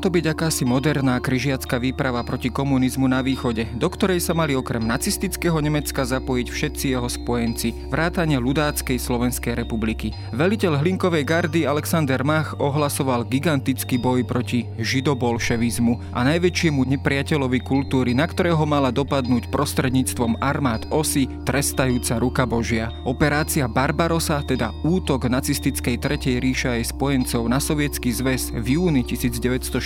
To byť akási moderná križiacká výprava proti komunizmu na východe, do ktorej sa mali okrem nacistického Nemecka zapojiť všetci jeho spojenci, vrátane ľudáckej Slovenskej republiky. Veliteľ hlinkovej gardy Alexander Mach ohlasoval gigantický boj proti židobolševizmu a najväčšiemu nepriateľovi kultúry, na ktorého mala dopadnúť prostredníctvom armád osy trestajúca ruka Božia. Operácia Barbarosa, teda útok nacistickej Tretej ríša jej spojencov na sovietský zväz v júni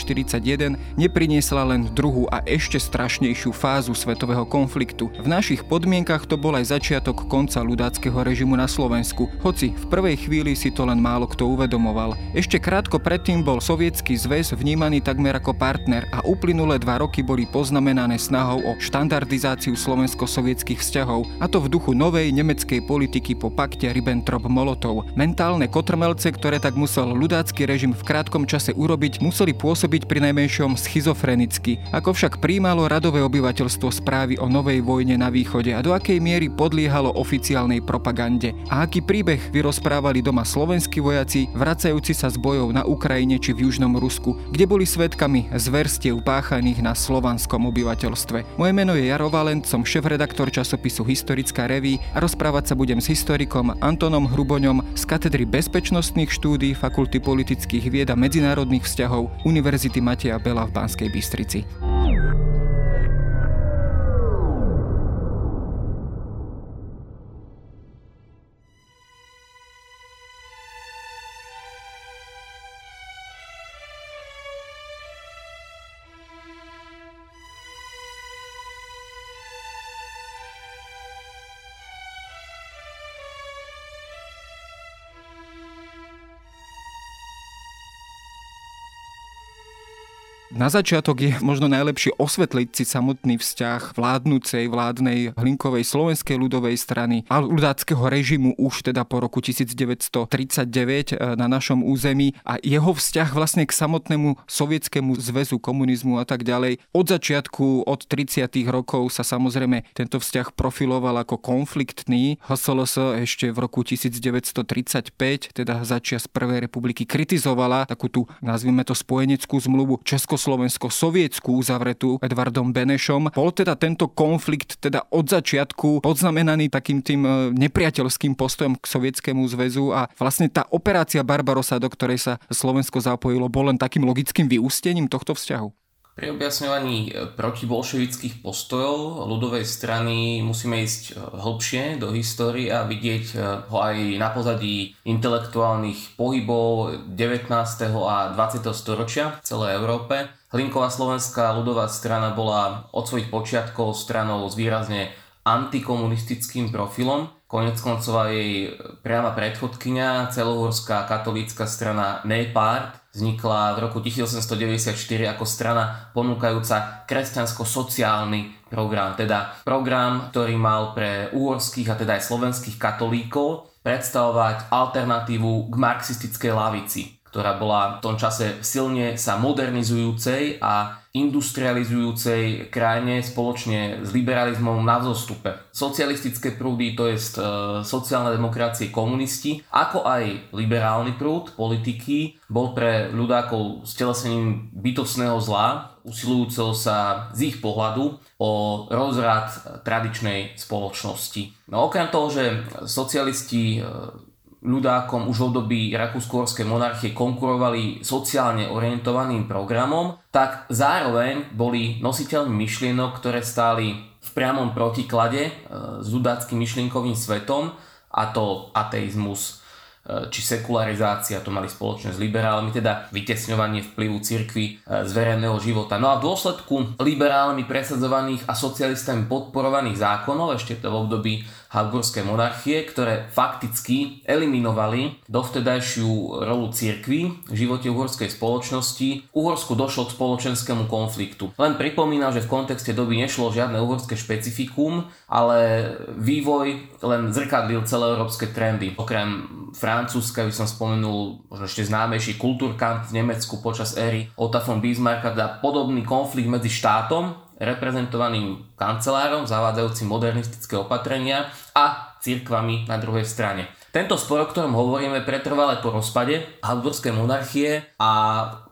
1941 nepriniesla len druhú a ešte strašnejšiu fázu svetového konfliktu. V našich podmienkach to bol aj začiatok konca ľudáckého režimu na Slovensku, hoci v prvej chvíli si to len málo kto uvedomoval. Ešte krátko predtým bol sovietský zväz vnímaný takmer ako partner a uplynulé dva roky boli poznamenané snahou o štandardizáciu slovensko-sovietských vzťahov, a to v duchu novej nemeckej politiky po pakte Ribbentrop-Molotov. Mentálne kotrmelce, ktoré tak musel ľudácky režim v krátkom čase urobiť, museli pôsobiť pri najmenšom schizofrenicky. Ako však príjmalo radové obyvateľstvo správy o novej vojne na východe a do akej miery podliehalo oficiálnej propagande. A aký príbeh vyrozprávali doma slovenskí vojaci, vracajúci sa z bojov na Ukrajine či v Južnom Rusku, kde boli svetkami zverstiev páchaných na slovanskom obyvateľstve. Moje meno je Jaro Valent, som šéf-redaktor časopisu Historická reví a rozprávať sa budem s historikom Antonom Hruboňom z katedry bezpečnostných štúdí Fakulty politických vied a medzinárodných vzťahov vzťahov Univerzity Mateja Bela v Banskej Bystrici. Na začiatok je možno najlepšie osvetliť si samotný vzťah vládnúcej vládnej hlinkovej slovenskej ľudovej strany a ľudáckého režimu už teda po roku 1939 e, na našom území a jeho vzťah vlastne k samotnému sovietskému zväzu, komunizmu a tak ďalej. Od začiatku, od 30. rokov sa samozrejme tento vzťah profiloval ako konfliktný. HSLS ešte v roku 1935, teda začias Prvej republiky, kritizovala takú tú, nazvime to spojeneckú zmluvu Česko Československo-sovietskú uzavretú Edvardom Benešom. Bol teda tento konflikt teda od začiatku podznamenaný takým tým e, nepriateľským postojom k Sovietskému zväzu a vlastne tá operácia Barbarosa, do ktorej sa Slovensko zapojilo, bol len takým logickým vyústením tohto vzťahu? Pri objasňovaní e, protibolševických postojov ľudovej strany musíme ísť e, hlbšie do histórie a vidieť e, ho aj na pozadí intelektuálnych pohybov 19. a 20. storočia v celej Európe. Hlinková slovenská ľudová strana bola od svojich počiatkov stranou s výrazne antikomunistickým profilom. Konec koncova jej priama predchodkynia, celohorská katolícka strana NEPART, vznikla v roku 1894 ako strana ponúkajúca kresťansko-sociálny program, teda program, ktorý mal pre uhorských a teda aj slovenských katolíkov predstavovať alternatívu k marxistickej lavici, ktorá bola v tom čase silne sa modernizujúcej a industrializujúcej krajine spoločne s liberalizmom na vzostupe. Socialistické prúdy, to je e, sociálna demokracie komunisti, ako aj liberálny prúd politiky, bol pre ľudákov s telesením bytostného zla, usilujúceho sa z ich pohľadu o rozrad tradičnej spoločnosti. No okrem toho, že socialisti e, ľudákom už v období rakúsko monarchie konkurovali sociálne orientovaným programom, tak zároveň boli nositeľmi myšlienok, ktoré stáli v priamom protiklade e, s ľudáckým myšlienkovým svetom, a to ateizmus, e, či sekularizácia, to mali spoločne s liberálmi, teda vytesňovanie vplyvu cirkvy e, z verejného života. No a v dôsledku liberálmi presadzovaných a socialistami podporovaných zákonov, ešte to v období Habsburskej monarchie, ktoré fakticky eliminovali dovtedajšiu rolu cirkvy v živote uhorskej spoločnosti. Uhorsku došlo k spoločenskému konfliktu. Len pripomínam, že v kontexte doby nešlo žiadne uhorské špecifikum, ale vývoj len zrkadlil celé európske trendy. Okrem Francúzska by som spomenul možno ešte známejší kultúrkamp v Nemecku počas éry Otto von Bismarcka, teda podobný konflikt medzi štátom reprezentovaným kancelárom zavádzajúcim modernistické opatrenia a cirkvami na druhej strane. Tento spor, o ktorom hovoríme, pretrval po rozpade Habsburskej monarchie a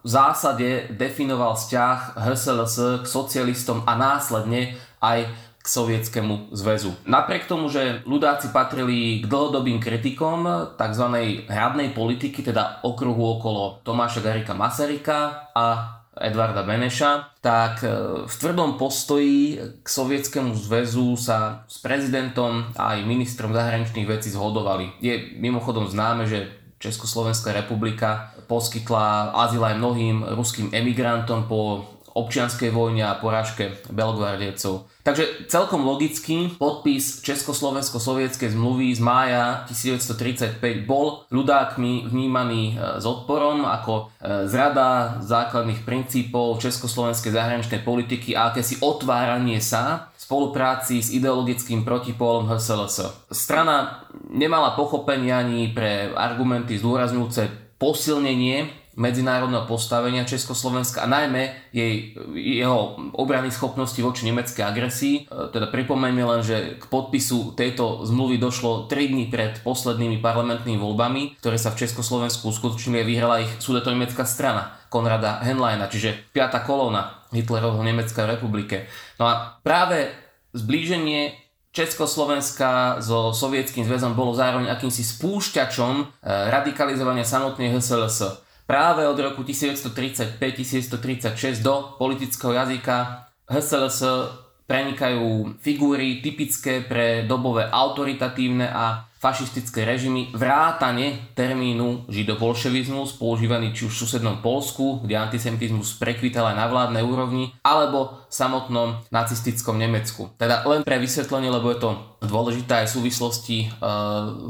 v zásade definoval vzťah HSLS k socialistom a následne aj k sovietskému zväzu. Napriek tomu, že ľudáci patrili k dlhodobým kritikom tzv. hradnej politiky, teda okruhu okolo Tomáša Garika Masaryka a Edvarda Beneša, tak e, v tvrdom postoji k Sovietskému zväzu sa s prezidentom a aj ministrom zahraničných vecí zhodovali. Je mimochodom známe, že Československá republika poskytla azyl aj mnohým ruským emigrantom po občianskej vojne a porážke Belgvardiecov. Takže celkom logicky podpis Československo-sovietskej zmluvy z mája 1935 bol ľudákmi vnímaný e, s odporom ako e, zrada základných princípov československej zahraničnej politiky a akési otváranie sa spolupráci s ideologickým protipólom HSLS. Strana nemala pochopenia ani pre argumenty zdôrazňujúce posilnenie medzinárodného postavenia Československa a najmä jej, jeho obrany schopnosti voči nemeckej agresii. E, teda pripomeňme len, že k podpisu tejto zmluvy došlo 3 dní pred poslednými parlamentnými voľbami, ktoré sa v Československu uskutočnili a vyhrala ich sudeto-nemecká strana Konrada Henleina, čiže piata kolóna Hitlerovho Nemecka v republike. No a práve zblíženie Československa so Sovietským zväzom bolo zároveň akýmsi spúšťačom e, radikalizovania samotnej HSLS práve od roku 1935-1936 do politického jazyka HSLS prenikajú figúry typické pre dobové autoritatívne a fašistické režimy vrátane termínu židobolševizmus, používaný či už v susednom Polsku, kde antisemitizmus prekvital aj na vládnej úrovni, alebo v samotnom nacistickom Nemecku. Teda len pre vysvetlenie, lebo je to dôležité aj v súvislosti e,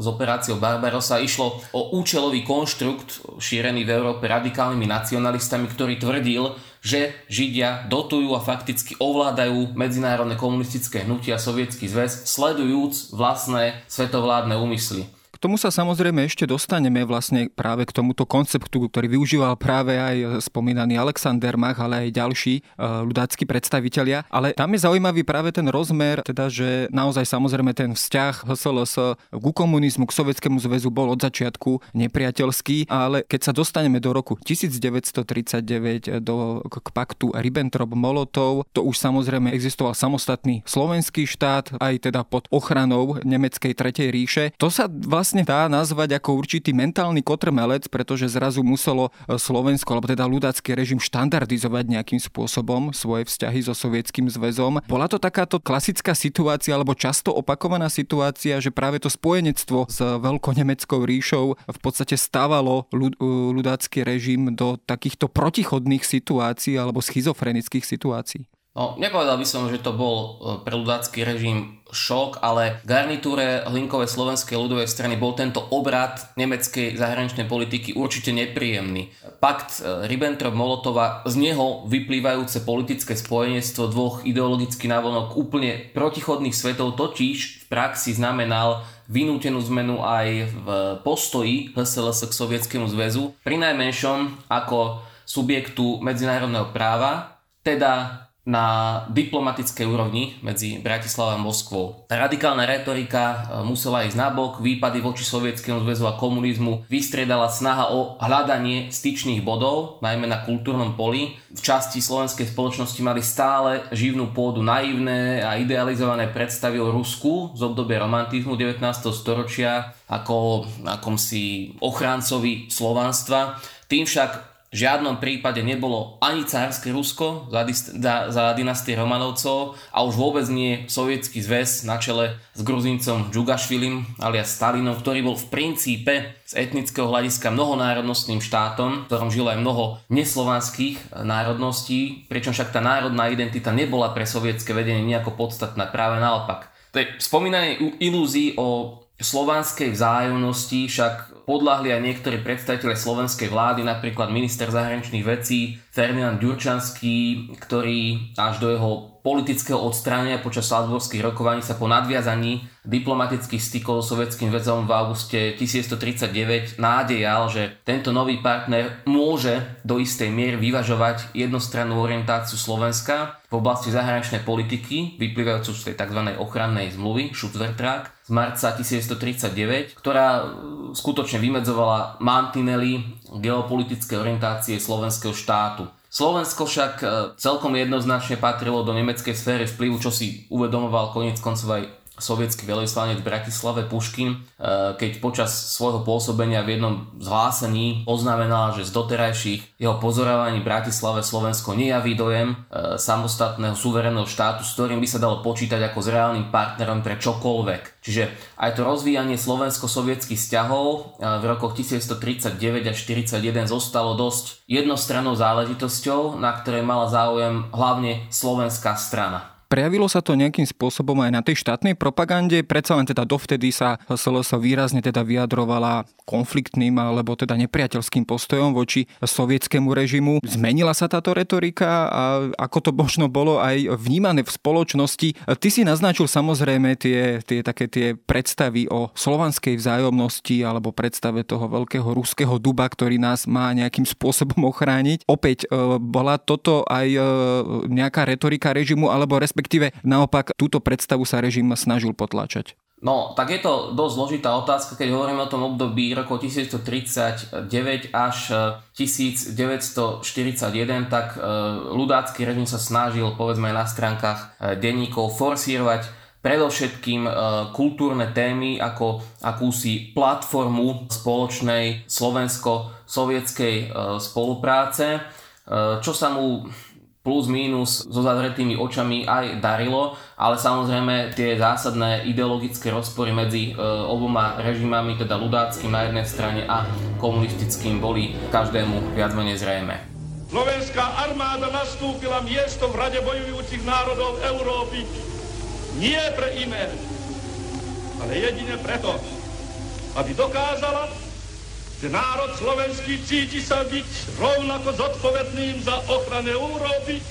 s operáciou Barbarossa, išlo o účelový konštrukt šírený v Európe radikálnymi nacionalistami, ktorý tvrdil, že Židia dotujú a fakticky ovládajú medzinárodné komunistické hnutia Sovietský zväz, sledujúc vlastné svetovládne úmysly tomu sa samozrejme ešte dostaneme vlastne práve k tomuto konceptu, ktorý využíval práve aj spomínaný Alexander Mach, ale aj ďalší e, ľudácky predstavitelia. Ale tam je zaujímavý práve ten rozmer, teda, že naozaj samozrejme ten vzťah HSLS ku komunizmu, k Sovietskému zväzu bol od začiatku nepriateľský, ale keď sa dostaneme do roku 1939 do, k paktu Ribbentrop-Molotov, to už samozrejme existoval samostatný slovenský štát, aj teda pod ochranou Nemeckej Tretej ríše. To sa vlastne vlastne dá nazvať ako určitý mentálny kotrmelec, pretože zrazu muselo e, Slovensko, alebo teda ľudácky režim štandardizovať nejakým spôsobom svoje vzťahy so Sovietským zväzom. Bola to takáto klasická situácia, alebo často opakovaná situácia, že práve to spojenectvo s veľkonemeckou ríšou v podstate stávalo e, ľudácky režim do takýchto protichodných situácií alebo schizofrenických situácií. No, nepovedal by som, že to bol e, pre ľudácky režim šok, ale garnitúre Hlinkovej slovenskej ľudovej strany bol tento obrad nemeckej zahraničnej politiky určite nepríjemný. Pakt e, Ribbentrop-Molotova, z neho vyplývajúce politické spojenectvo dvoch ideologicky navonok úplne protichodných svetov totiž v praxi znamenal vynútenú zmenu aj v postoji HSLS k Sovietskému zväzu, pri najmenšom ako subjektu medzinárodného práva, teda na diplomatickej úrovni medzi Bratislavou a Moskvou. Radikálna retorika e, musela ísť nabok, výpady voči Sovietskému zväzu a komunizmu vystriedala snaha o hľadanie styčných bodov, najmä na kultúrnom poli. V časti slovenskej spoločnosti mali stále živnú pôdu naivné a idealizované predstavy o Rusku z obdobia romantizmu 19. storočia ako akomsi ochráncovi slovanstva. Tým však žiadnom prípade nebolo ani cárske Rusko za, za, za dynastie Romanovcov a už vôbec nie sovietský zväz na čele s Gruzíncom Džugašvilim alias Stalinom, ktorý bol v princípe z etnického hľadiska mnohonárodnostným štátom, v ktorom žilo aj mnoho neslovanských národností, pričom však tá národná identita nebola pre sovietské vedenie nejako podstatná, práve naopak. Tej spomínanej ilúzii o slovanskej vzájomnosti však podľahli aj niektorí predstaviteľe slovenskej vlády, napríklad minister zahraničných vecí Ferdinand Ďurčanský, ktorý až do jeho politického odstránenia počas Salzburských rokovaní sa po nadviazaní diplomatických stykov so sovietským väzom v auguste 1139 nádejal, že tento nový partner môže do istej miery vyvažovať jednostrannú orientáciu Slovenska v oblasti zahraničnej politiky, vyplývajúcu z tej tzv. ochrannej zmluvy Schutzvertrag z marca 1139, ktorá skutočne vymedzovala mantinely geopolitické orientácie slovenského štátu. Slovensko však e, celkom jednoznačne patrilo do nemeckej sféry vplyvu, čo si uvedomoval koniec koncov aj sovietský veľvyslanec v Bratislave Puškin, e, keď počas svojho pôsobenia v jednom zhlásení oznamenal, že z doterajších jeho pozorovaní v Bratislave Slovensko nejaví dojem e, samostatného suverénneho štátu, s ktorým by sa dalo počítať ako s reálnym partnerom pre čokoľvek. Čiže aj to rozvíjanie slovensko-sovietských vzťahov e, v rokoch 1939 až 1941 zostalo dosť jednostrannou záležitosťou, na ktorej mala záujem hlavne slovenská strana. Prejavilo sa to nejakým spôsobom aj na tej štátnej propagande, predsa len teda dovtedy sa SLS výrazne teda vyjadrovala konfliktným alebo teda nepriateľským postojom voči sovietskému režimu. Zmenila sa táto retorika a ako to možno bolo aj vnímané v spoločnosti. Ty si naznačil samozrejme tie, tie také tie predstavy o slovanskej vzájomnosti alebo predstave toho veľkého ruského duba, ktorý nás má nejakým spôsobom ochrániť. Opäť e, bola toto aj e, nejaká retorika režimu alebo respektíve respektíve naopak túto predstavu sa režim snažil potláčať? No, tak je to dosť zložitá otázka, keď hovoríme o tom období rokov 1939 až 1941, e, tak e, ľudácky režim sa snažil, povedzme aj na stránkach e, denníkov, forsírovať predovšetkým kultúrne témy ako akúsi platformu spoločnej slovensko-sovietskej spolupráce, čo sa mu plus mínus so zavretými očami aj darilo, ale samozrejme tie zásadné ideologické rozpory medzi e, oboma režimami, teda ľudáckým na jednej strane a komunistickým, boli každému viac menej zrejme. Slovenská armáda nastúpila miesto v Rade bojujúcich národov Európy nie pre iné, ale jedine preto, aby dokázala že národ slovenský cíti sa byť rovnako zodpovedným za ochranu Európy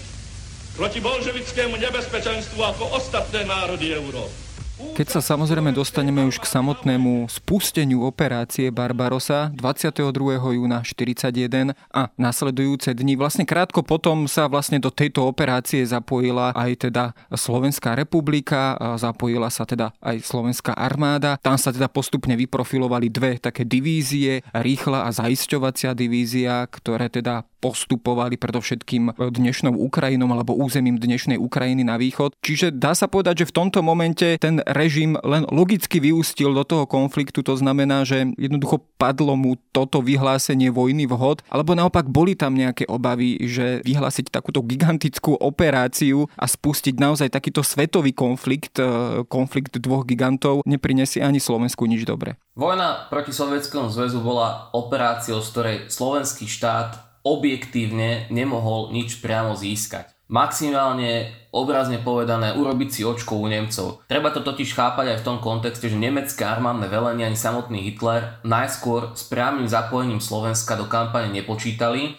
proti bolževickému nebezpečenstvu ako ostatné národy Európy. Keď sa samozrejme dostaneme už k samotnému spusteniu operácie Barbarosa 22. júna 41 a nasledujúce dni, vlastne krátko potom sa vlastne do tejto operácie zapojila aj teda Slovenská republika, zapojila sa teda aj Slovenská armáda. Tam sa teda postupne vyprofilovali dve také divízie, rýchla a zaisťovacia divízia, ktoré teda postupovali predovšetkým dnešnou Ukrajinou alebo územím dnešnej Ukrajiny na východ. Čiže dá sa povedať, že v tomto momente ten režim len logicky vyústil do toho konfliktu, to znamená, že jednoducho padlo mu toto vyhlásenie vojny vhod, alebo naopak boli tam nejaké obavy, že vyhlásiť takúto gigantickú operáciu a spustiť naozaj takýto svetový konflikt, e, konflikt dvoch gigantov, neprinesie ani Slovensku nič dobre. Vojna proti Sovietskému zväzu bola operáciou, z ktorej slovenský štát objektívne nemohol nič priamo získať. Maximálne obrazne povedané urobiť si očko u Nemcov. Treba to totiž chápať aj v tom kontexte, že nemecké armádne velenie ani samotný Hitler najskôr s priamým zapojením Slovenska do kampane nepočítali, e,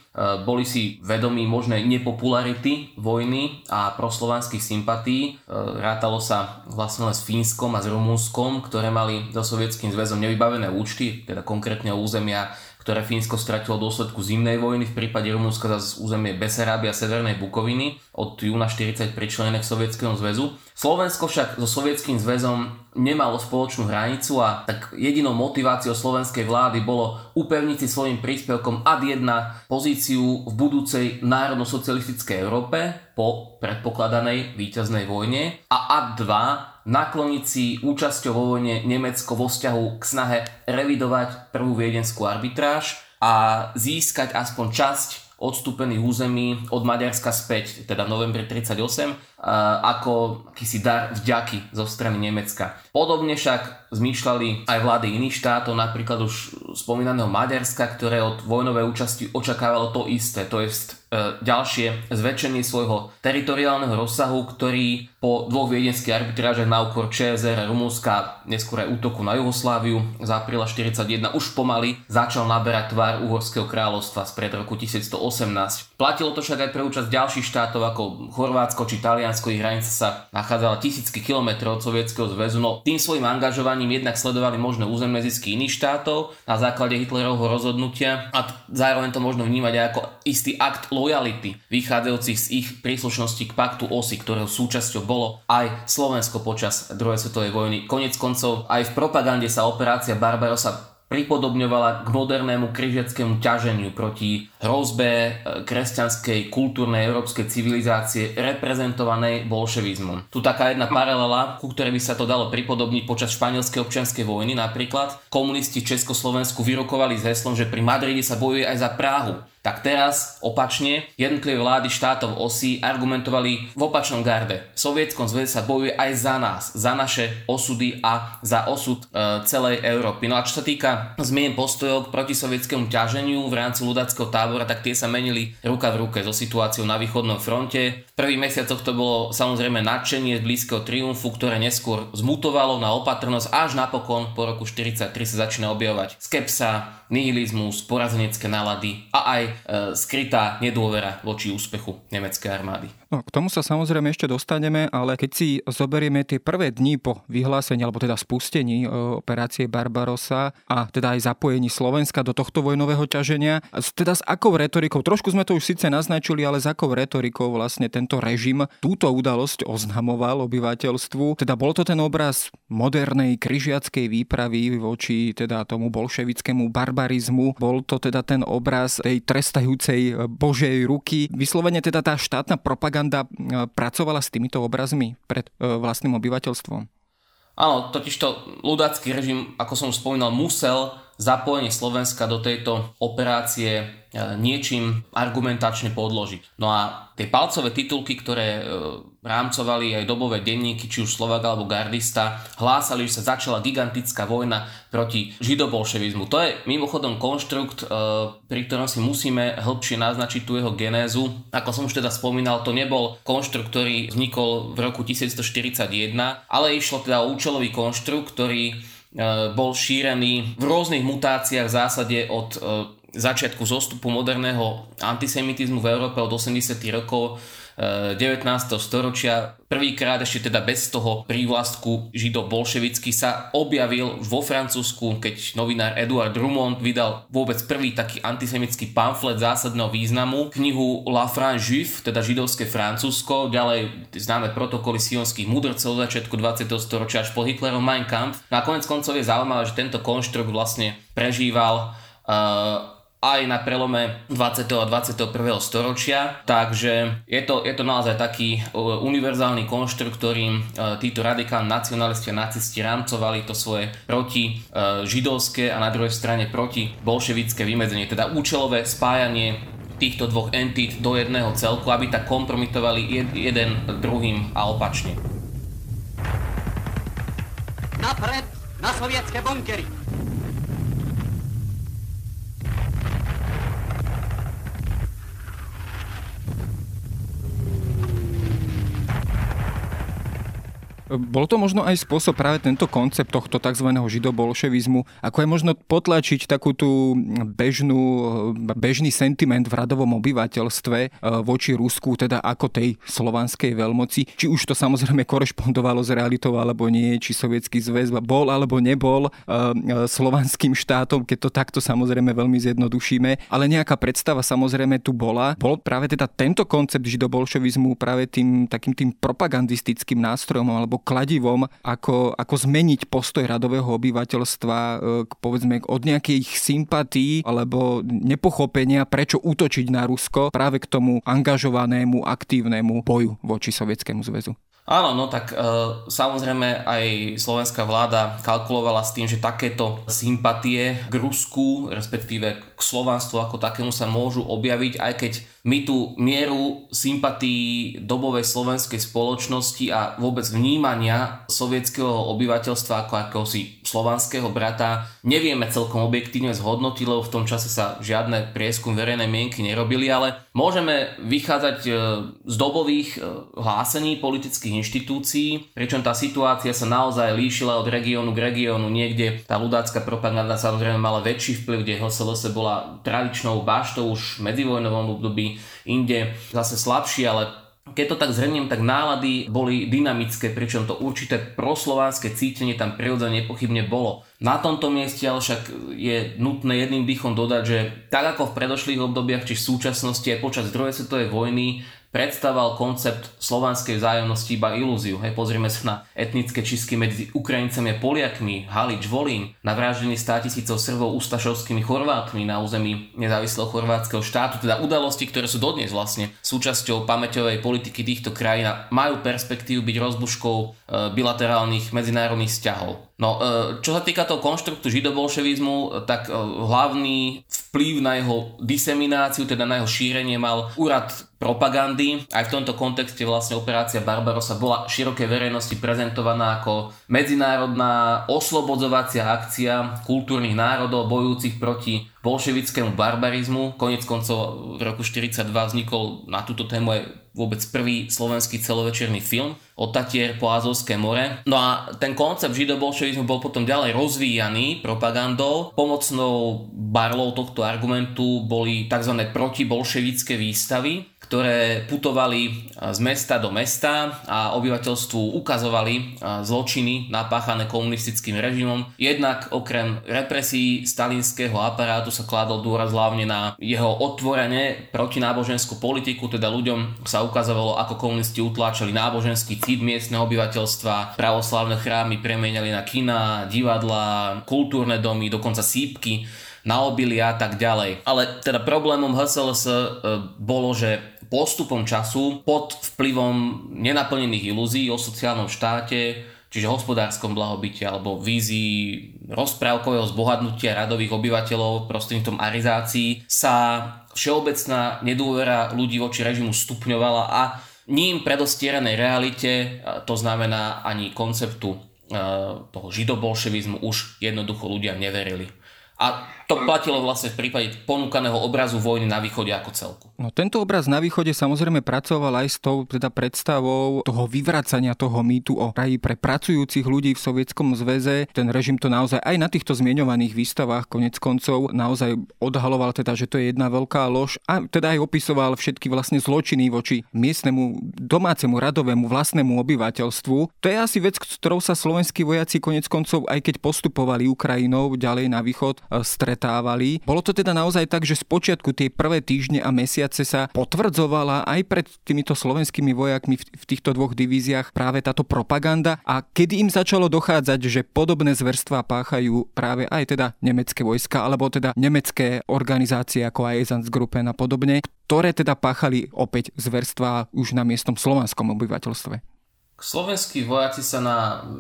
boli si vedomí možnej nepopularity vojny a proslovanských sympatí. E, rátalo sa vlastne len s Fínskom a s Rumúnskom, ktoré mali so Sovietským zväzom nevybavené účty, teda konkrétne územia ktoré Fínsko stratilo v dôsledku zimnej vojny, v prípade Rumunska zase územie Beseráby a Severnej Bukoviny od júna 40 pričlenené k Sovietskému zväzu. Slovensko však so Sovietským zväzom nemalo spoločnú hranicu a tak jedinou motiváciou slovenskej vlády bolo upevniť si svojim príspevkom ad 1 pozíciu v budúcej národno-socialistickej Európe po predpokladanej víťaznej vojne a ad 2 nakloniť si účasťou vo vojne Nemecko vo vzťahu k snahe revidovať prvú viedenskú arbitráž a získať aspoň časť odstúpených území od Maďarska späť, teda novembri 38, ako akýsi dar vďaky zo strany Nemecka. Podobne však zmýšľali aj vlády iných štátov, napríklad už spomínaného Maďarska, ktoré od vojnovej účasti očakávalo to isté, to je e, ďalšie zväčšenie svojho teritoriálneho rozsahu, ktorý po dvoch viedenských arbitrážach na úkor ČSR Rumúnska, neskôr aj útoku na Jugosláviu z apríla 41 už pomaly začal naberať tvár Uhorského kráľovstva spred roku 1118. Platilo to však aj pre účasť ďalších štátov ako Chorvátsko či Taliansko taliansko hranica sa nachádzala tisícky kilometrov od Sovietskeho zväzu, no tým svojim angažovaním jednak sledovali možné územné zisky iných štátov na základe Hitlerovho rozhodnutia a zároveň to možno vnímať ako istý akt lojality vychádzajúcich z ich príslušnosti k paktu OSI, ktorého súčasťou bolo aj Slovensko počas druhej svetovej vojny. Konec koncov aj v propagande sa operácia Barbarossa pripodobňovala k modernému križiackému ťaženiu proti hrozbe e, kresťanskej kultúrnej európskej civilizácie reprezentovanej bolševizmom. Tu taká jedna paralela, ku ktorej by sa to dalo pripodobniť počas španielskej občianskej vojny napríklad. Komunisti Československu vyrokovali s heslom, že pri Madride sa bojuje aj za Prahu. Tak teraz, opačne, jednotlivé vlády štátov osy argumentovali v opačnom garde. V Sovietskom zväze sa bojuje aj za nás, za naše osudy a za osud e, celej Európy. No a čo sa týka zmien postojov k protisovietskému ťaženiu v rámci ľudackého tábora, tak tie sa menili ruka v ruke so situáciou na východnom fronte. V prvých mesiacoch to bolo samozrejme nadšenie z blízkeho triumfu, ktoré neskôr zmutovalo na opatrnosť, až napokon po roku 43 sa začína objavovať skepsa, nihilizmus, porazenecké nálady a aj e, skrytá nedôvera voči úspechu nemeckej armády. No, k tomu sa samozrejme ešte dostaneme, ale keď si zoberieme tie prvé dni po vyhlásení alebo teda spustení e, operácie Barbarosa a teda aj zapojení Slovenska do tohto vojnového ťaženia, teda s akou retorikou, trošku sme to už síce naznačili, ale s akou retorikou vlastne tento režim túto udalosť oznamoval obyvateľstvu. Teda bol to ten obraz modernej kryžiackej výpravy voči teda tomu bolševickému barbarizmu. Bol to teda ten obraz tej trestajúcej Božej ruky. Vyslovene teda tá štátna propaganda propaganda e, pracovala s týmito obrazmi pred e, vlastným obyvateľstvom? Áno, totižto ľudácky režim, ako som spomínal, musel zapojenie Slovenska do tejto operácie e, niečím argumentačne podložiť. No a tie palcové titulky, ktoré rámcovali aj dobové denníky, či už Slovak alebo Gardista, hlásali, že sa začala gigantická vojna proti židobolševizmu. To je mimochodom konštrukt, e, pri ktorom si musíme hĺbšie naznačiť tú jeho genézu. Ako som už teda spomínal, to nebol konštrukt, ktorý vznikol v roku 1941, ale išlo teda o účelový konštrukt, ktorý e, bol šírený v rôznych mutáciách v zásade od e, začiatku zostupu moderného antisemitizmu v Európe od 80. rokov 19. storočia. Prvýkrát ešte teda bez toho prívlastku žido bolševický sa objavil vo Francúzsku, keď novinár Eduard Drummond vydal vôbec prvý taký antisemický pamflet zásadného významu, knihu La France Juif, teda židovské Francúzsko, ďalej známe protokoly sionských mudrcov začiatku 20. storočia až po Hitlerov Mein Kampf. Na konec koncov je zaujímavé, že tento konštrukt vlastne prežíval uh, aj na prelome 20. a 21. storočia, takže je to, je to naozaj taký univerzálny konštrukt, ktorým e, títo radikálni nacionalisti a nacisti rámcovali to svoje proti e, židovské a na druhej strane proti bolševické vymedzenie, teda účelové spájanie týchto dvoch entít do jedného celku, aby tak kompromitovali jeden druhým a opačne. Napred na sovietské bunkery! Bol to možno aj spôsob práve tento koncept tohto tzv. židobolševizmu, ako je možno potlačiť takú tú bežnú, bežný sentiment v radovom obyvateľstve e, voči Rusku, teda ako tej slovanskej veľmoci. Či už to samozrejme korešpondovalo s realitou alebo nie, či sovietský zväz bol alebo nebol e, e, slovanským štátom, keď to takto samozrejme veľmi zjednodušíme. Ale nejaká predstava samozrejme tu bola. Bol práve teda tento koncept židobolševizmu práve tým takým tým propagandistickým nástrojom alebo kladivom, ako, ako zmeniť postoj radového obyvateľstva e, k, povedzme od nejakých sympatí alebo nepochopenia, prečo útočiť na Rusko práve k tomu angažovanému, aktívnemu boju voči Sovietskému zväzu. Áno, no tak e, samozrejme aj slovenská vláda kalkulovala s tým, že takéto sympatie k Rusku, respektíve Slovanstvu ako takému sa môžu objaviť, aj keď my tú mieru sympatí dobovej slovenskej spoločnosti a vôbec vnímania sovietského obyvateľstva ako akéhosi slovanského brata nevieme celkom objektívne zhodnotiť, lebo v tom čase sa žiadne prieskum verejnej mienky nerobili, ale môžeme vychádzať e, z dobových e, hlásení politických inštitúcií, pričom tá situácia sa naozaj líšila od regiónu k regiónu. Niekde tá ľudácka propaganda samozrejme mala väčší vplyv, kde HSLS bola tradičnou baštou už v medzivojnovom období, inde zase slabší, ale keď to tak zhrniem, tak nálady boli dynamické, pričom to určité proslovanské cítenie tam prirodzene nepochybne bolo. Na tomto mieste ale však je nutné jedným dýchom dodať, že tak ako v predošlých obdobiach či v súčasnosti aj počas druhej svetovej vojny predstavoval koncept slovanskej vzájomnosti iba ilúziu. Hej, pozrieme sa na etnické čistky medzi Ukrajincami a Poliakmi, Halič, Volín, na vraždenie 100 tisícov Srbov ústašovskými Chorvátmi na území nezávislého chorvátskeho štátu, teda udalosti, ktoré sú dodnes vlastne súčasťou pamäťovej politiky týchto krajín a majú perspektívu byť rozbuškou e, bilaterálnych medzinárodných vzťahov. No, e, čo sa týka toho konštruktu židobolševizmu, tak e, hlavný vplyv na jeho disemináciu, teda na jeho šírenie mal úrad propagandy. Aj v tomto kontexte vlastne operácia Barbarossa bola širokej verejnosti prezentovaná ako medzinárodná oslobodzovacia akcia kultúrnych národov bojúcich proti bolševickému barbarizmu. Konec koncov v roku 1942 vznikol na túto tému aj vôbec prvý slovenský celovečerný film od Tatier po Azovské more. No a ten koncept židobolševizmu bol potom ďalej rozvíjaný propagandou. Pomocnou barlou tohto argumentu boli tzv. protibolševické výstavy, ktoré putovali z mesta do mesta a obyvateľstvu ukazovali zločiny napáchané komunistickým režimom. Jednak okrem represí stalinského aparátu sa kládol dôraz hlavne na jeho otvorene protináboženskú politiku, teda ľuďom sa ukazovalo, ako komunisti utláčali náboženský cít miestneho obyvateľstva, pravoslavné chrámy premieniali na kina, divadla, kultúrne domy, dokonca sípky na obilia a tak ďalej. Ale teda problémom HSLS e, bolo, že postupom času pod vplyvom nenaplnených ilúzií o sociálnom štáte, čiže hospodárskom blahobite alebo vízii rozprávkového zbohatnutia radových obyvateľov prostredníctvom arizácií sa všeobecná nedôvera ľudí voči režimu stupňovala a ním predostieranej realite, to znamená ani konceptu toho židobolševizmu už jednoducho ľudia neverili. A to platilo vlastne v prípade ponúkaného obrazu vojny na východe ako celku. No, tento obraz na východe samozrejme pracoval aj s tou teda predstavou toho vyvracania toho mýtu o raji pre pracujúcich ľudí v Sovietskom zväze. Ten režim to naozaj aj na týchto zmienovaných výstavách konec koncov naozaj odhaloval teda, že to je jedna veľká lož a teda aj opisoval všetky vlastne zločiny voči miestnemu domácemu radovému vlastnému obyvateľstvu. To je asi vec, ktorou sa slovenskí vojaci konec koncov aj keď postupovali Ukrajinou ďalej na východ stret stretávali. Bolo to teda naozaj tak, že spočiatku tie prvé týždne a mesiace sa potvrdzovala aj pred týmito slovenskými vojakmi v týchto dvoch divíziách práve táto propaganda a kedy im začalo dochádzať, že podobné zverstvá páchajú práve aj teda nemecké vojska alebo teda nemecké organizácie ako Einsatzgruppen a podobne, ktoré teda páchali opäť zverstvá už na miestnom slovanskom obyvateľstve. Slovenskí vojaci sa na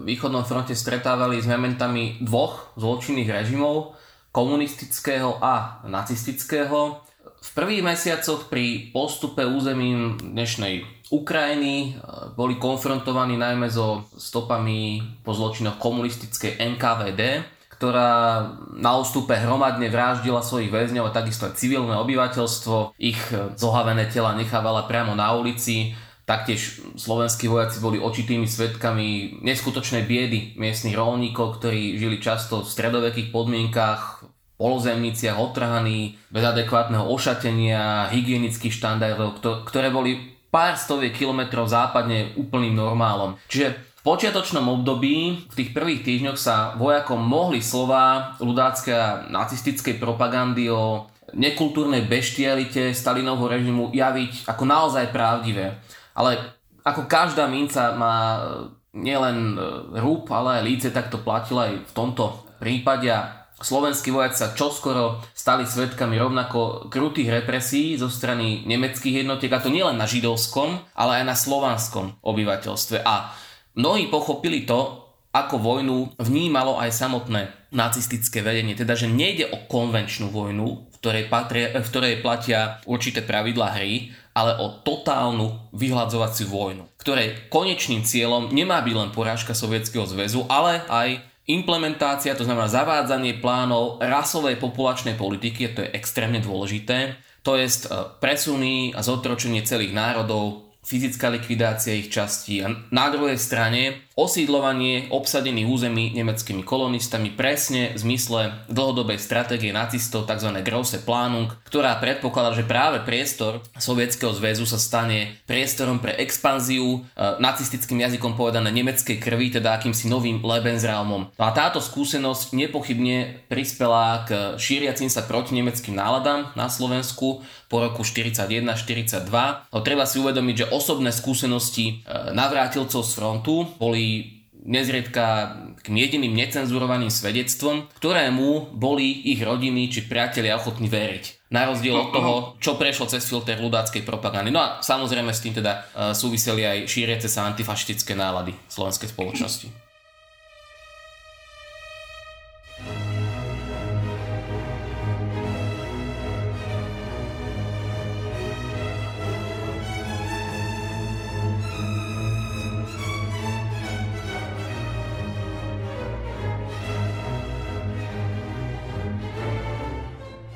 východnom fronte stretávali s momentami dvoch zločinných režimov, komunistického a nacistického. V prvých mesiacoch pri postupe územím dnešnej Ukrajiny e, boli konfrontovaní najmä so stopami po zločinoch komunistickej NKVD, ktorá na ústupe hromadne vraždila svojich väzňov a takisto aj civilné obyvateľstvo. Ich e, zohavené tela nechávala priamo na ulici Taktiež slovenskí vojaci boli očitými svetkami neskutočnej biedy miestnych rolníkov, ktorí žili často v stredovekých podmienkách, polozemniciach, otrhaní, bez adekvátneho ošatenia, hygienických štandardov, ktoré boli pár stoviek kilometrov západne úplným normálom. Čiže v počiatočnom období, v tých prvých týždňoch sa vojakom mohli slova ľudáckej a nacistickej propagandy o nekultúrnej beštialite Stalinovho režimu javiť ako naozaj pravdivé. Ale ako každá minca má e, nielen e, rúb, ale aj líce, tak to platilo aj v tomto prípade slovenskí vojaci sa čoskoro stali svetkami rovnako krutých represí zo strany nemeckých jednotiek, a to nielen na židovskom, ale aj na slovanskom obyvateľstve. A mnohí pochopili to, ako vojnu vnímalo aj samotné nacistické vedenie, teda že nejde o konvenčnú vojnu, v ktorej, patria, v ktorej platia určité pravidlá hry, ale o totálnu vyhľadzovaciu vojnu, ktorej konečným cieľom nemá byť len porážka Sovietskeho zväzu, ale aj implementácia, to znamená zavádzanie plánov rasovej populačnej politiky, to je extrémne dôležité, to je e, presuny a zotročenie celých národov, fyzická likvidácia ich častí a na druhej strane osídlovanie obsadených území nemeckými kolonistami presne v zmysle dlhodobej stratégie nacistov tzv. Grosse Planung, ktorá predpokladá, že práve priestor Sovietskeho zväzu sa stane priestorom pre expanziu, e, nacistickým jazykom povedané nemeckej krvi, teda akýmsi novým Lebensraumom. No a táto skúsenosť nepochybne prispela k šíriacim sa proti nemeckým náladám na Slovensku po roku 41-42. No, treba si uvedomiť, že osobné skúsenosti e, navrátilcov z frontu boli nezriedka takým jediným necenzurovaným svedectvom, ktorému boli ich rodiny či priatelia ochotní veriť. Na rozdiel od toho, čo prešlo cez filter ľudáckej propagandy. No a samozrejme s tým teda e, súviseli aj šíriace sa antifašistické nálady slovenskej spoločnosti.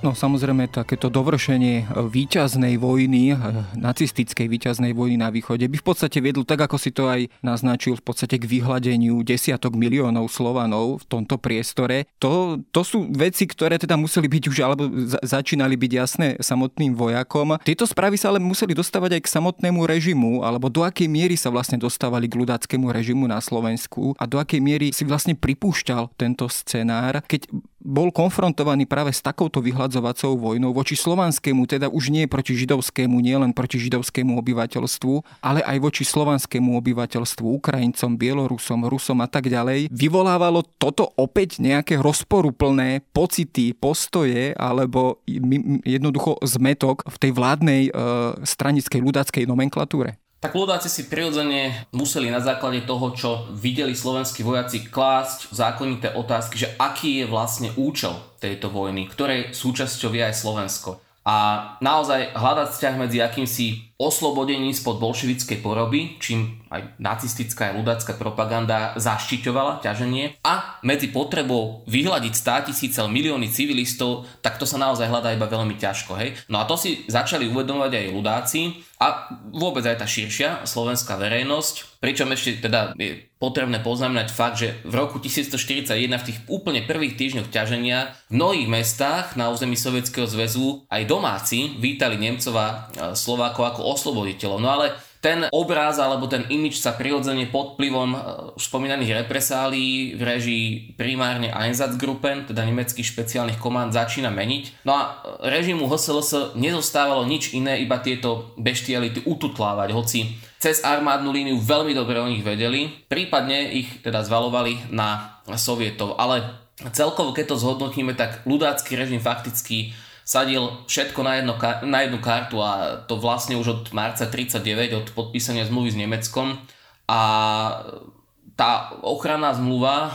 No samozrejme takéto dovršenie e, výťaznej vojny, e, nacistickej výťaznej vojny na východe by v podstate viedlo, tak ako si to aj naznačil, v podstate k vyhľadeniu desiatok miliónov Slovanov v tomto priestore. To, to sú veci, ktoré teda museli byť už, alebo za, začínali byť jasné samotným vojakom. Tieto správy sa ale museli dostávať aj k samotnému režimu, alebo do akej miery sa vlastne dostávali k ľudáckému režimu na Slovensku a do akej miery si vlastne pripúšťal tento scenár, keď bol konfrontovaný práve s takouto vyhľadzovacou vojnou voči slovanskému, teda už nie proti židovskému, nie len proti židovskému obyvateľstvu, ale aj voči slovanskému obyvateľstvu, Ukrajincom, Bielorusom, Rusom a tak ďalej. Vyvolávalo toto opäť nejaké rozporuplné pocity, postoje alebo jednoducho zmetok v tej vládnej e, stranickej ľudáckej nomenklatúre? Tak ľudáci si prirodzene museli na základe toho, čo videli slovenskí vojaci, klásť zákonité otázky, že aký je vlastne účel tejto vojny, ktorej súčasťou je aj Slovensko. A naozaj hľadať vzťah medzi akýmsi oslobodení spod bolševickej poroby, čím aj nacistická a ľudácká propaganda zaštiťovala ťaženie a medzi potrebou vyhľadiť 100 tisíce milióny civilistov, tak to sa naozaj hľadá iba veľmi ťažko. Hej? No a to si začali uvedomovať aj ľudáci a vôbec aj tá širšia slovenská verejnosť, pričom ešte teda je potrebné poznamenať fakt, že v roku 1941 v tých úplne prvých týždňoch ťaženia v mnohých mestách na území Sovietskeho zväzu aj domáci vítali Nemcova Slovákov ako osloboditeľov. No ale ten obraz alebo ten imič sa prirodzene pod vplyvom uh, spomínaných represálií v režii primárne Einsatzgruppen, teda nemeckých špeciálnych komand, začína meniť. No a režimu HSLS nezostávalo nič iné, iba tieto beštiality ututlávať, hoci cez armádnu líniu veľmi dobre o nich vedeli, prípadne ich teda zvalovali na sovietov, ale celkovo keď to zhodnotíme, tak ľudácky režim fakticky sadil všetko na, jedno, na jednu kartu a to vlastne už od marca 39, od podpísania zmluvy s Nemeckom. A tá ochranná zmluva, eh,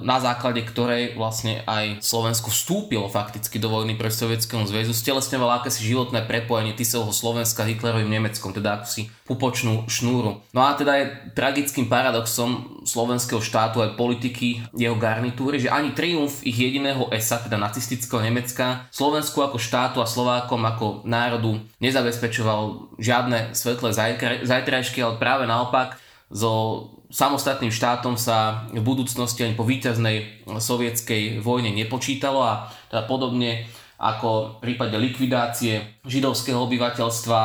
na základe ktorej vlastne aj Slovensko vstúpilo fakticky do vojny pre Sovietskému zväzu, stelesňovala akési životné prepojenie Tisovho Slovenska Hitlerovým Nemeckom, teda si pupočnú šnúru. No a teda je tragickým paradoxom slovenského štátu aj politiky jeho garnitúry, že ani triumf ich jediného ESA, teda nacistického Nemecka, Slovensku ako štátu a Slovákom ako národu nezabezpečoval žiadne svetlé zajtrajšky, ale práve naopak zo samostatným štátom sa v budúcnosti ani po víťaznej sovietskej vojne nepočítalo a teda podobne ako v prípade likvidácie židovského obyvateľstva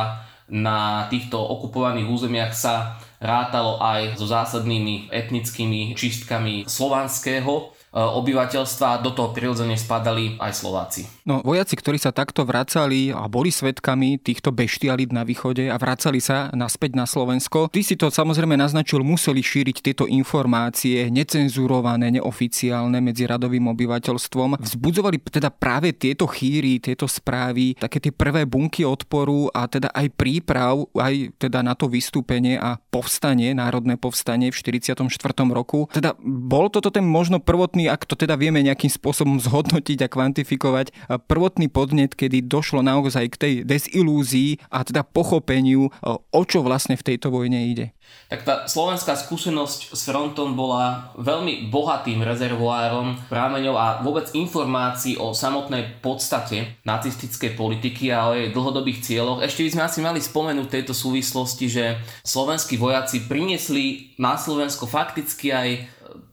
na týchto okupovaných územiach sa rátalo aj so zásadnými etnickými čistkami slovanského obyvateľstva, do toho prirodzene spadali aj Slováci. No, vojaci, ktorí sa takto vracali a boli svetkami týchto beštialít na východe a vracali sa naspäť na Slovensko, ty si to samozrejme naznačil, museli šíriť tieto informácie necenzurované, neoficiálne medzi radovým obyvateľstvom. Vzbudzovali teda práve tieto chýry, tieto správy, také tie prvé bunky odporu a teda aj príprav aj teda na to vystúpenie a povstanie, národné povstanie v 44. roku. Teda bol toto ten možno prvotný skutočný, ak to teda vieme nejakým spôsobom zhodnotiť a kvantifikovať, prvotný podnet, kedy došlo naozaj k tej desilúzii a teda pochopeniu, o čo vlastne v tejto vojne ide? Tak tá slovenská skúsenosť s frontom bola veľmi bohatým rezervoárom prámeňov a vôbec informácií o samotnej podstate nacistickej politiky a o jej dlhodobých cieľoch. Ešte by sme asi mali spomenúť v tejto súvislosti, že slovenskí vojaci priniesli na Slovensko fakticky aj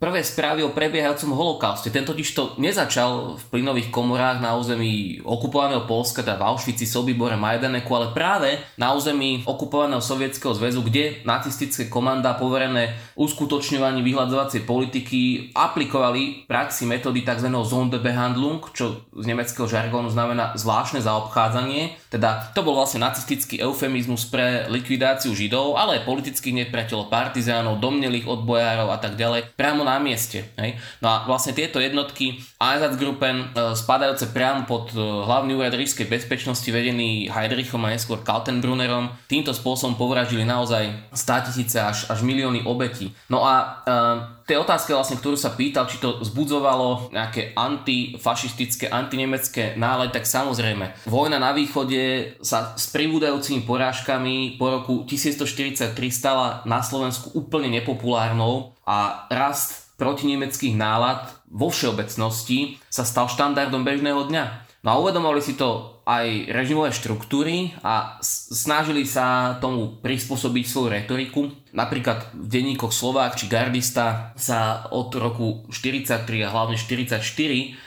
prvé správy o prebiehajúcom holokauste. Ten totiž to nezačal v plynových komorách na území okupovaného Polska, teda v Auschwitzi, Sobibore, Majdaneku, ale práve na území okupovaného Sovietskeho zväzu, kde nacistické komanda poverené uskutočňovaní vyhľadzovacej politiky aplikovali praxi metódy tzv. Sonderbehandlung, čo z nemeckého žargónu znamená zvláštne zaobchádzanie. Teda to bol vlastne nacistický eufemizmus pre likvidáciu Židov, ale politických nepriateľov, partizánov, domnelých odbojárov a tak ďalej. Priamo na mieste. Hej? No a vlastne tieto jednotky Einsatzgruppen e, spadajúce priamo pod e, hlavný úrad ríšskej bezpečnosti vedený Heidrichom a neskôr Kaltenbrunnerom týmto spôsobom povražili naozaj 100 tisíce až, až milióny obetí. No a e, tej otázke vlastne, ktorú sa pýtal, či to zbudzovalo nejaké antifašistické, antinemecké nálady, tak samozrejme. Vojna na východe sa s pribúdajúcimi porážkami po roku 1143 stala na Slovensku úplne nepopulárnou a rast protinemeckých nálad vo všeobecnosti sa stal štandardom bežného dňa. No a uvedomovali si to aj režimové štruktúry a snažili sa tomu prispôsobiť svoju retoriku. Napríklad v denníkoch Slovák či Gardista sa od roku 43 a hlavne 44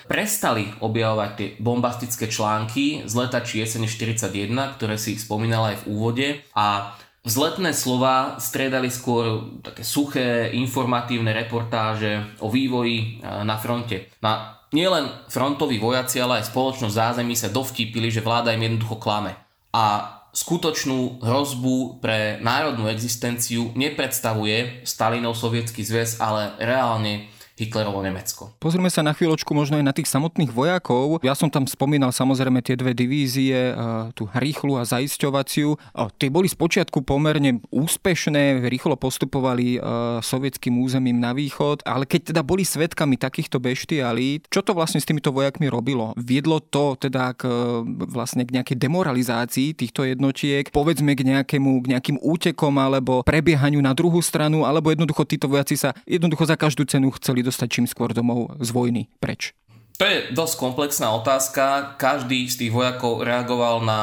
prestali objavovať tie bombastické články z leta či jesene 41, ktoré si spomínala aj v úvode a Vzletné slova striedali skôr také suché, informatívne reportáže o vývoji e, na fronte. Na nielen frontoví vojaci, ale aj spoločnosť zázemí sa dovtípili, že vláda im jednoducho klame. A skutočnú hrozbu pre národnú existenciu nepredstavuje Stalinov sovietský zväz, ale reálne Hitlerovo Nemecko. Pozrime sa na chvíľočku možno aj na tých samotných vojakov. Ja som tam spomínal samozrejme tie dve divízie, e, tú rýchlu a zaisťovaciu. Tie boli spočiatku pomerne úspešné, rýchlo postupovali e, sovietským územím na východ, ale keď teda boli svetkami takýchto beštialít, čo to vlastne s týmito vojakmi robilo? Viedlo to teda k, e, vlastne k nejakej demoralizácii týchto jednotiek, povedzme k nejakému, k nejakým útekom alebo prebiehaniu na druhú stranu, alebo jednoducho títo vojaci sa jednoducho za každú cenu chceli dostať čím skôr domov z vojny preč? To je dosť komplexná otázka. Každý z tých vojakov reagoval na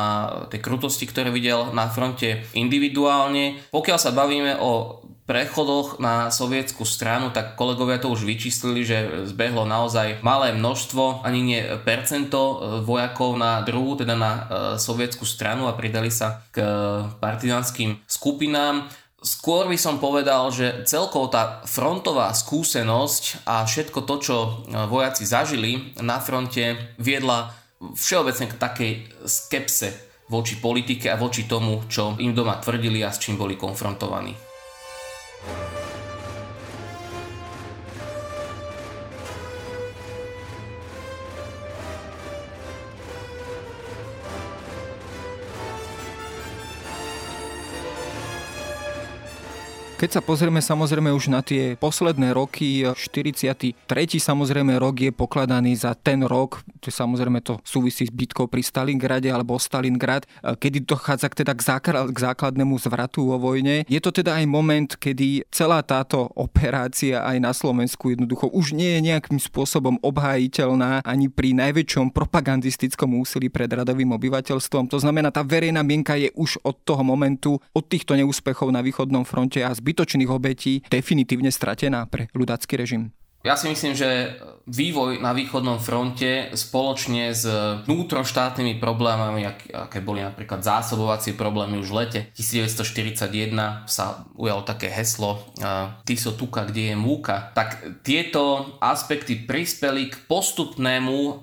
tie krutosti, ktoré videl na fronte individuálne. Pokiaľ sa bavíme o prechodoch na sovietskú stranu, tak kolegovia to už vyčíslili, že zbehlo naozaj malé množstvo, ani nie percento vojakov na druhú, teda na e, sovietskú stranu a pridali sa k partizánskym skupinám. Skôr by som povedal, že celkovo tá frontová skúsenosť a všetko to, čo e, vojaci zažili na fronte, viedla všeobecne k takej skepse voči politike a voči tomu, čo im doma tvrdili a s čím boli konfrontovaní. Keď sa pozrieme samozrejme už na tie posledné roky, 43. samozrejme rok je pokladaný za ten rok, to samozrejme to súvisí s bitkou pri Stalingrade alebo Stalingrad, kedy dochádza k, teda k, k základnému zvratu vo vojne. Je to teda aj moment, kedy celá táto operácia aj na Slovensku jednoducho už nie je nejakým spôsobom obhájiteľná ani pri najväčšom propagandistickom úsilí pred radovým obyvateľstvom. To znamená, tá verejná mienka je už od toho momentu, od týchto neúspechov na východnom fronte a zbyt zbytočných obetí definitívne stratená pre ľudácky režim? Ja si myslím, že vývoj na východnom fronte spoločne s vnútroštátnymi problémami, aké boli napríklad zásobovacie problémy už v lete 1941 sa ujalo také heslo Ty so tuka, kde je múka. Tak tieto aspekty prispeli k postupnému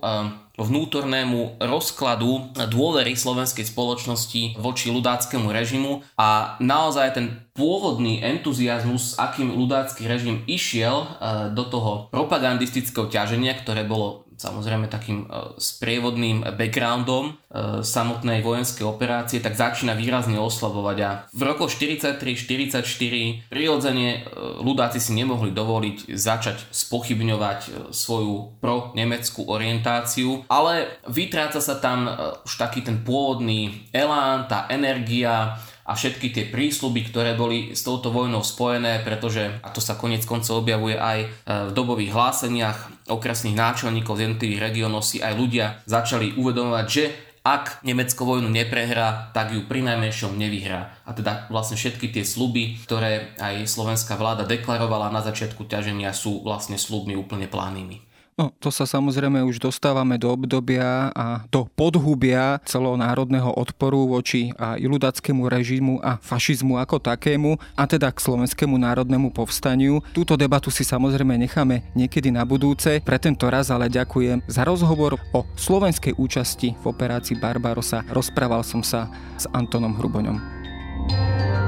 vnútornému rozkladu dôvery slovenskej spoločnosti voči ľudáckému režimu a naozaj ten pôvodný entuziasmus, akým ľudácky režim išiel e, do toho propagandistického ťaženia, ktoré bolo samozrejme takým sprievodným backgroundom samotnej vojenskej operácie, tak začína výrazne oslabovať. A v rokoch 43-44 prirodzene ľudáci si nemohli dovoliť začať spochybňovať svoju pro-nemeckú orientáciu, ale vytráca sa tam už taký ten pôvodný elán, tá energia, a všetky tie prísľuby, ktoré boli s touto vojnou spojené, pretože, a to sa konec koncov objavuje aj e, v dobových hláseniach okresných náčelníkov z jednotlivých regiónov si aj ľudia začali uvedomovať, že ak Nemecko vojnu neprehrá, tak ju pri najmenšom nevyhrá. A teda vlastne všetky tie sluby, ktoré aj slovenská vláda deklarovala na začiatku ťaženia, sú vlastne slubmi úplne plánnymi. No, to sa samozrejme už dostávame do obdobia a do podhubia celonárodného odporu voči aj ľudackému režimu a fašizmu ako takému a teda k slovenskému národnému povstaniu. Túto debatu si samozrejme necháme niekedy na budúce. Pre tento raz ale ďakujem za rozhovor o slovenskej účasti v operácii Barbarosa. Rozprával som sa s Antonom Hruboňom.